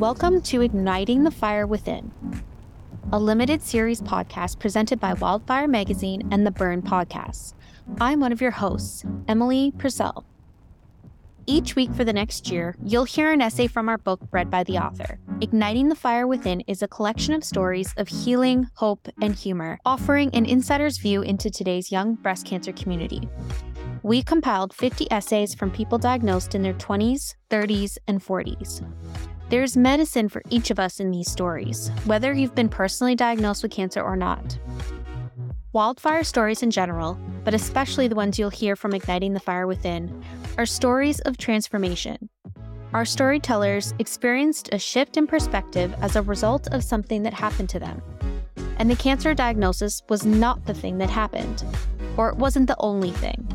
Welcome to Igniting the Fire Within, a limited series podcast presented by Wildfire Magazine and the Burn Podcast. I'm one of your hosts, Emily Purcell. Each week for the next year, you'll hear an essay from our book read by the author. Igniting the Fire Within is a collection of stories of healing, hope, and humor, offering an insider's view into today's young breast cancer community. We compiled 50 essays from people diagnosed in their 20s, 30s, and 40s. There's medicine for each of us in these stories, whether you've been personally diagnosed with cancer or not. Wildfire stories in general, but especially the ones you'll hear from Igniting the Fire Within, are stories of transformation. Our storytellers experienced a shift in perspective as a result of something that happened to them. And the cancer diagnosis was not the thing that happened, or it wasn't the only thing.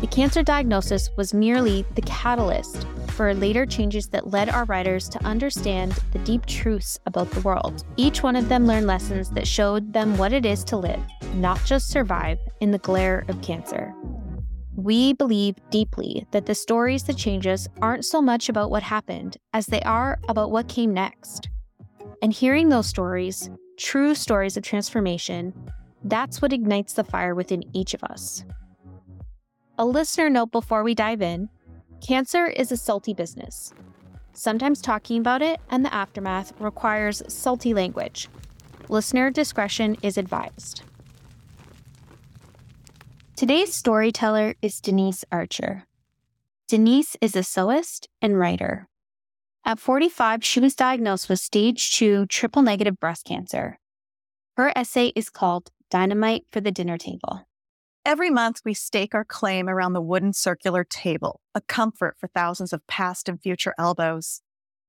The cancer diagnosis was merely the catalyst for later changes that led our writers to understand the deep truths about the world. Each one of them learned lessons that showed them what it is to live, not just survive, in the glare of cancer. We believe deeply that the stories that change us aren't so much about what happened as they are about what came next. And hearing those stories, true stories of transformation, that's what ignites the fire within each of us. A listener note before we dive in cancer is a salty business. Sometimes talking about it and the aftermath requires salty language. Listener discretion is advised. Today's storyteller is Denise Archer. Denise is a sewist and writer. At 45, she was diagnosed with stage 2 triple negative breast cancer. Her essay is called Dynamite for the Dinner Table. Every month, we stake our claim around the wooden circular table, a comfort for thousands of past and future elbows.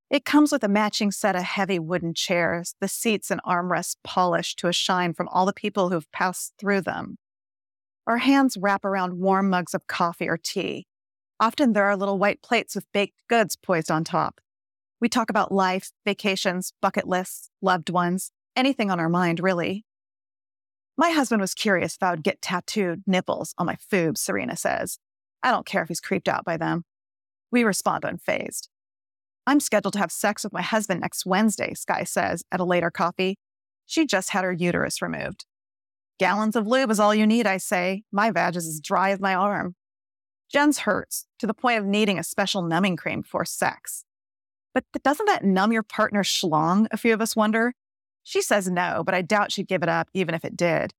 It comes with a matching set of heavy wooden chairs, the seats and armrests polished to a shine from all the people who've passed through them. Our hands wrap around warm mugs of coffee or tea. Often there are little white plates with baked goods poised on top. We talk about life, vacations, bucket lists, loved ones, anything on our mind, really. My husband was curious if I would get tattooed nipples on my foob, Serena says. I don't care if he's creeped out by them. We respond unfazed. I'm scheduled to have sex with my husband next Wednesday, Sky says at a later coffee. She just had her uterus removed. Gallons of lube is all you need, I say. My vag is as dry as my arm. Jen's hurts to the point of needing a special numbing cream before sex. But doesn't that numb your partner's schlong? A few of us wonder. She says no, but I doubt she'd give it up even if it did.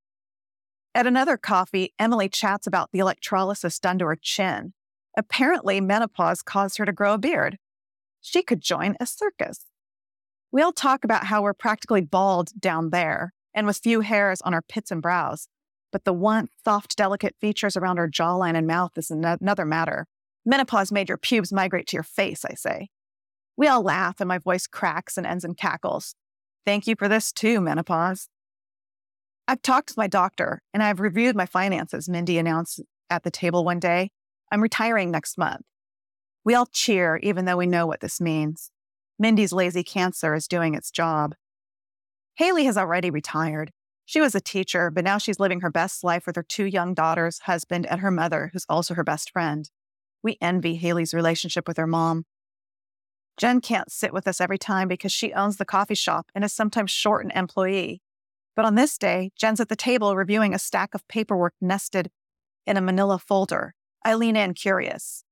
At another coffee, Emily chats about the electrolysis done to her chin. Apparently, menopause caused her to grow a beard. She could join a circus. We all talk about how we're practically bald down there and with few hairs on our pits and brows. But the one soft, delicate features around our jawline and mouth is another matter. Menopause made your pubes migrate to your face, I say. We all laugh and my voice cracks and ends in cackles. Thank you for this too, menopause. I've talked to my doctor and I've reviewed my finances, Mindy announced at the table one day. I'm retiring next month. We all cheer, even though we know what this means. Mindy's lazy cancer is doing its job. Haley has already retired. She was a teacher, but now she's living her best life with her two young daughters, husband, and her mother, who's also her best friend. We envy Haley's relationship with her mom. Jen can't sit with us every time because she owns the coffee shop and is sometimes short an employee. But on this day, Jen's at the table reviewing a stack of paperwork nested in a manila folder. I lean in, curious.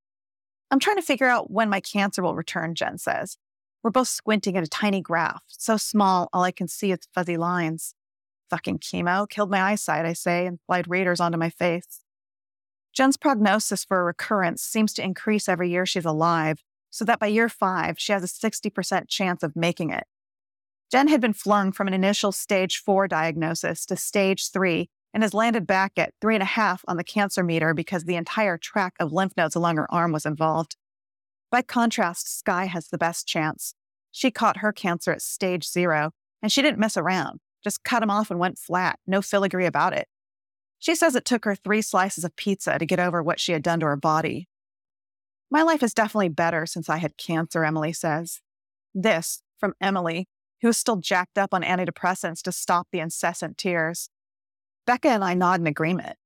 I'm trying to figure out when my cancer will return, Jen says. We're both squinting at a tiny graph, so small all I can see is fuzzy lines. Fucking chemo killed my eyesight, I say, and slide readers onto my face. Jen's prognosis for a recurrence seems to increase every year she's alive, so that by year five, she has a 60% chance of making it. Jen had been flung from an initial stage four diagnosis to stage three and has landed back at three and a half on the cancer meter because the entire tract of lymph nodes along her arm was involved. By contrast, Sky has the best chance. She caught her cancer at stage zero, and she didn't mess around, just cut him off and went flat, no filigree about it. She says it took her three slices of pizza to get over what she had done to her body. My life is definitely better since I had cancer, Emily says. This from Emily, who is still jacked up on antidepressants to stop the incessant tears. Becca and I nod in agreement.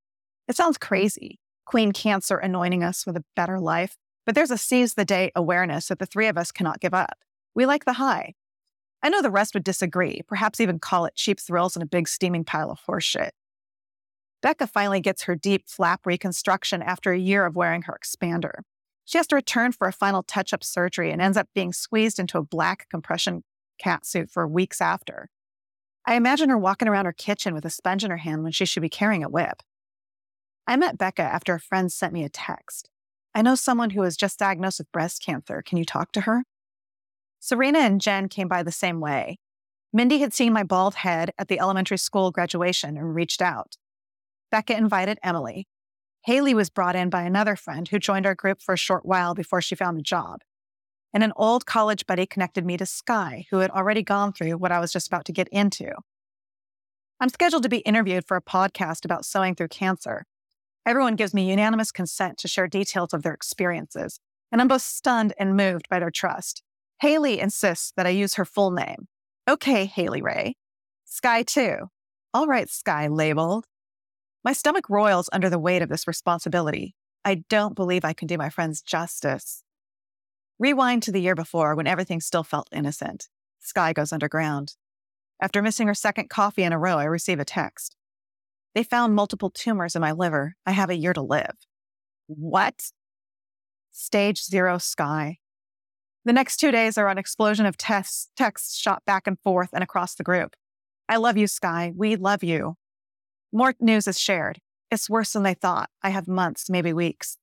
It sounds crazy, Queen Cancer anointing us with a better life, but there's a seize the day awareness that the three of us cannot give up. We like the high. I know the rest would disagree, perhaps even call it cheap thrills and a big steaming pile of horseshit. Becca finally gets her DIEP flap reconstruction after a year of wearing her expander. She has to return for a final touch up surgery and ends up being squeezed into a black compression cat suit for weeks after. I imagine her walking around her kitchen with a sponge in her hand when she should be carrying a whip. I met Becca after a friend sent me a text. I know someone who was just diagnosed with breast cancer. Can you talk to her? Serena and Jen came by the same way. Mindy had seen my bald head at the elementary school graduation and reached out. Becca invited Emily. Haley was brought in by another friend who joined our group for a short while before she found a job. And an old college buddy connected me to Sky, who had already gone through what I was just about to get into. I'm scheduled to be interviewed for a podcast about sewing through cancer, Everyone gives me unanimous consent to share details of their experiences, and I'm both stunned and moved by their trust. Haley insists that I use her full name. Okay, Haley Ray. Sky, too. All right, Sky labeled. My stomach roils under the weight of this responsibility. I don't believe I can do my friends justice. Rewind to the year before when everything still felt innocent. Sky goes underground. After missing her second coffee in a row, I receive a text. They found multiple tumors in my liver. I have a year to live. What? Stage zero sky. The next two days are an explosion of tests, texts shot back and forth and across the group. I love you, Sky. We love you. More news is shared. It's worse than they thought. I have months, maybe weeks.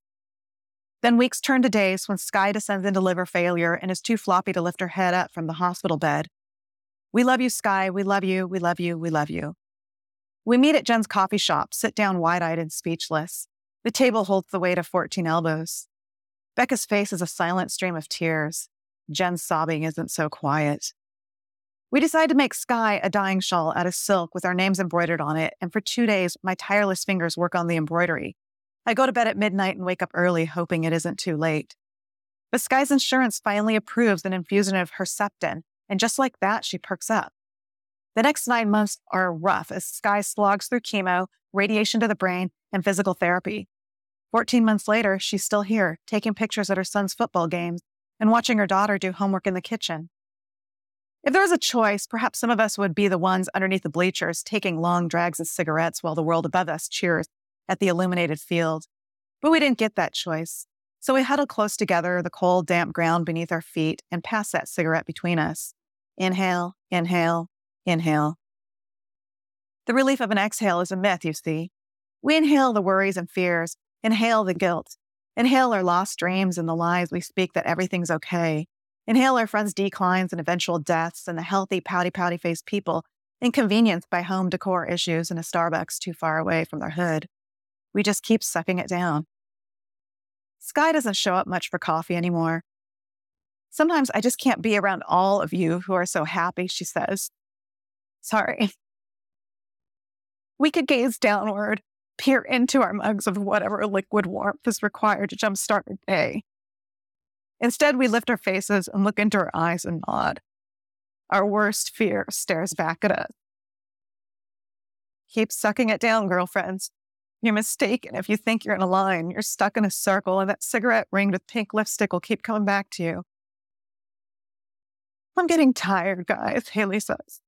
Then weeks turn to days when Sky descends into liver failure and is too floppy to lift her head up from the hospital bed. We love you, Sky. We love you. We love you. We love you. We meet at Jen's coffee shop, sit down wide eyed and speechless. The table holds the weight of 14 elbows. Becca's face is a silent stream of tears. Jen's sobbing isn't so quiet. We decide to make Sky a dying shawl out of silk with our names embroidered on it, and for two days, my tireless fingers work on the embroidery. I go to bed at midnight and wake up early, hoping it isn't too late. But Sky's insurance finally approves an infusion of Herceptin, and just like that, she perks up. The next nine months are rough as Sky slogs through chemo, radiation to the brain, and physical therapy. 14 months later, she's still here, taking pictures at her son's football games and watching her daughter do homework in the kitchen. If there was a choice, perhaps some of us would be the ones underneath the bleachers taking long drags of cigarettes while the world above us cheers at the illuminated field. But we didn't get that choice. So we huddle close together, the cold, damp ground beneath our feet, and pass that cigarette between us. Inhale, inhale, Inhale. The relief of an exhale is a myth, you see. We inhale the worries and fears, inhale the guilt, inhale our lost dreams and the lies we speak that everything's okay, inhale our friends' declines and eventual deaths and the healthy, pouty, pouty faced people inconvenienced by home decor issues and a Starbucks too far away from their hood. We just keep sucking it down. Sky doesn't show up much for coffee anymore. Sometimes I just can't be around all of you who are so happy, she says. Sorry. We could gaze downward, peer into our mugs of whatever liquid warmth is required to jumpstart a day. Instead, we lift our faces and look into our eyes and nod. Our worst fear stares back at us. Keep sucking it down, girlfriends. You're mistaken if you think you're in a line. You're stuck in a circle, and that cigarette ringed with pink lipstick will keep coming back to you. I'm getting tired, guys, Haley says.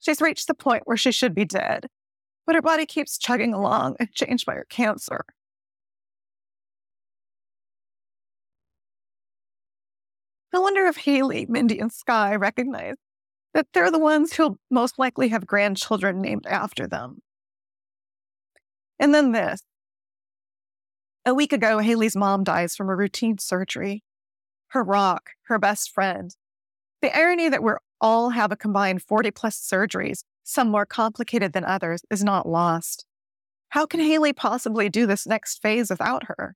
She's reached the point where she should be dead, but her body keeps chugging along, changed by her cancer. I wonder if Haley, Mindy, and Sky recognize that they're the ones who'll most likely have grandchildren named after them. And then this. A week ago, Haley's mom dies from a routine surgery. Her rock, her best friend. The irony that we're all have a combined 40 plus surgeries, some more complicated than others, is not lost. How can Haley possibly do this next phase without her?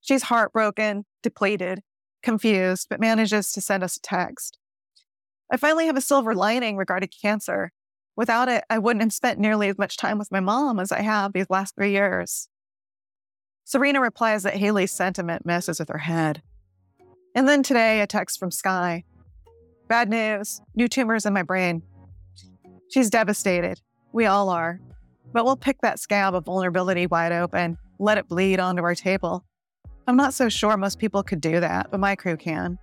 She's heartbroken, depleted, confused, but manages to send us a text. I finally have a silver lining regarding cancer. Without it, I wouldn't have spent nearly as much time with my mom as I have these last three years. Serena replies that Haley's sentiment messes with her head. And then today, a text from Sky. Bad news new tumors in my brain. She's devastated. We all are. But we'll pick that scab of vulnerability wide open, let it bleed onto our table. I'm not so sure most people could do that, but my crew can.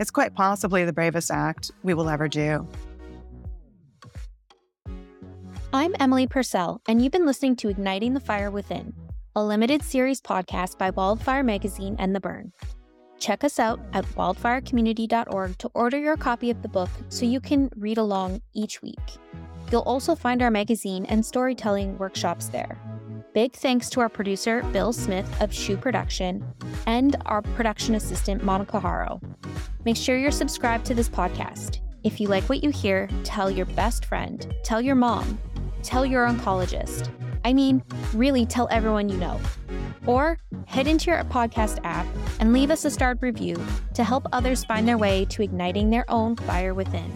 It's quite possibly the bravest act we will ever do. I'm Emily Purcell, and you've been listening to Igniting the Fire Within, a limited series podcast by Wildfire Magazine and The Burn. Check us out at wildfirecommunity.org to order your copy of the book so you can read along each week. You'll also find our magazine and storytelling workshops there. Big thanks to our producer, Bill Smith of Shoe Production, and our production assistant, Monica Haro. Make sure you're subscribed to this podcast. If you like what you hear, tell your best friend, tell your mom, tell your oncologist. I mean, really tell everyone you know. Or head into your podcast app and leave us a starred review to help others find their way to igniting their own fire within.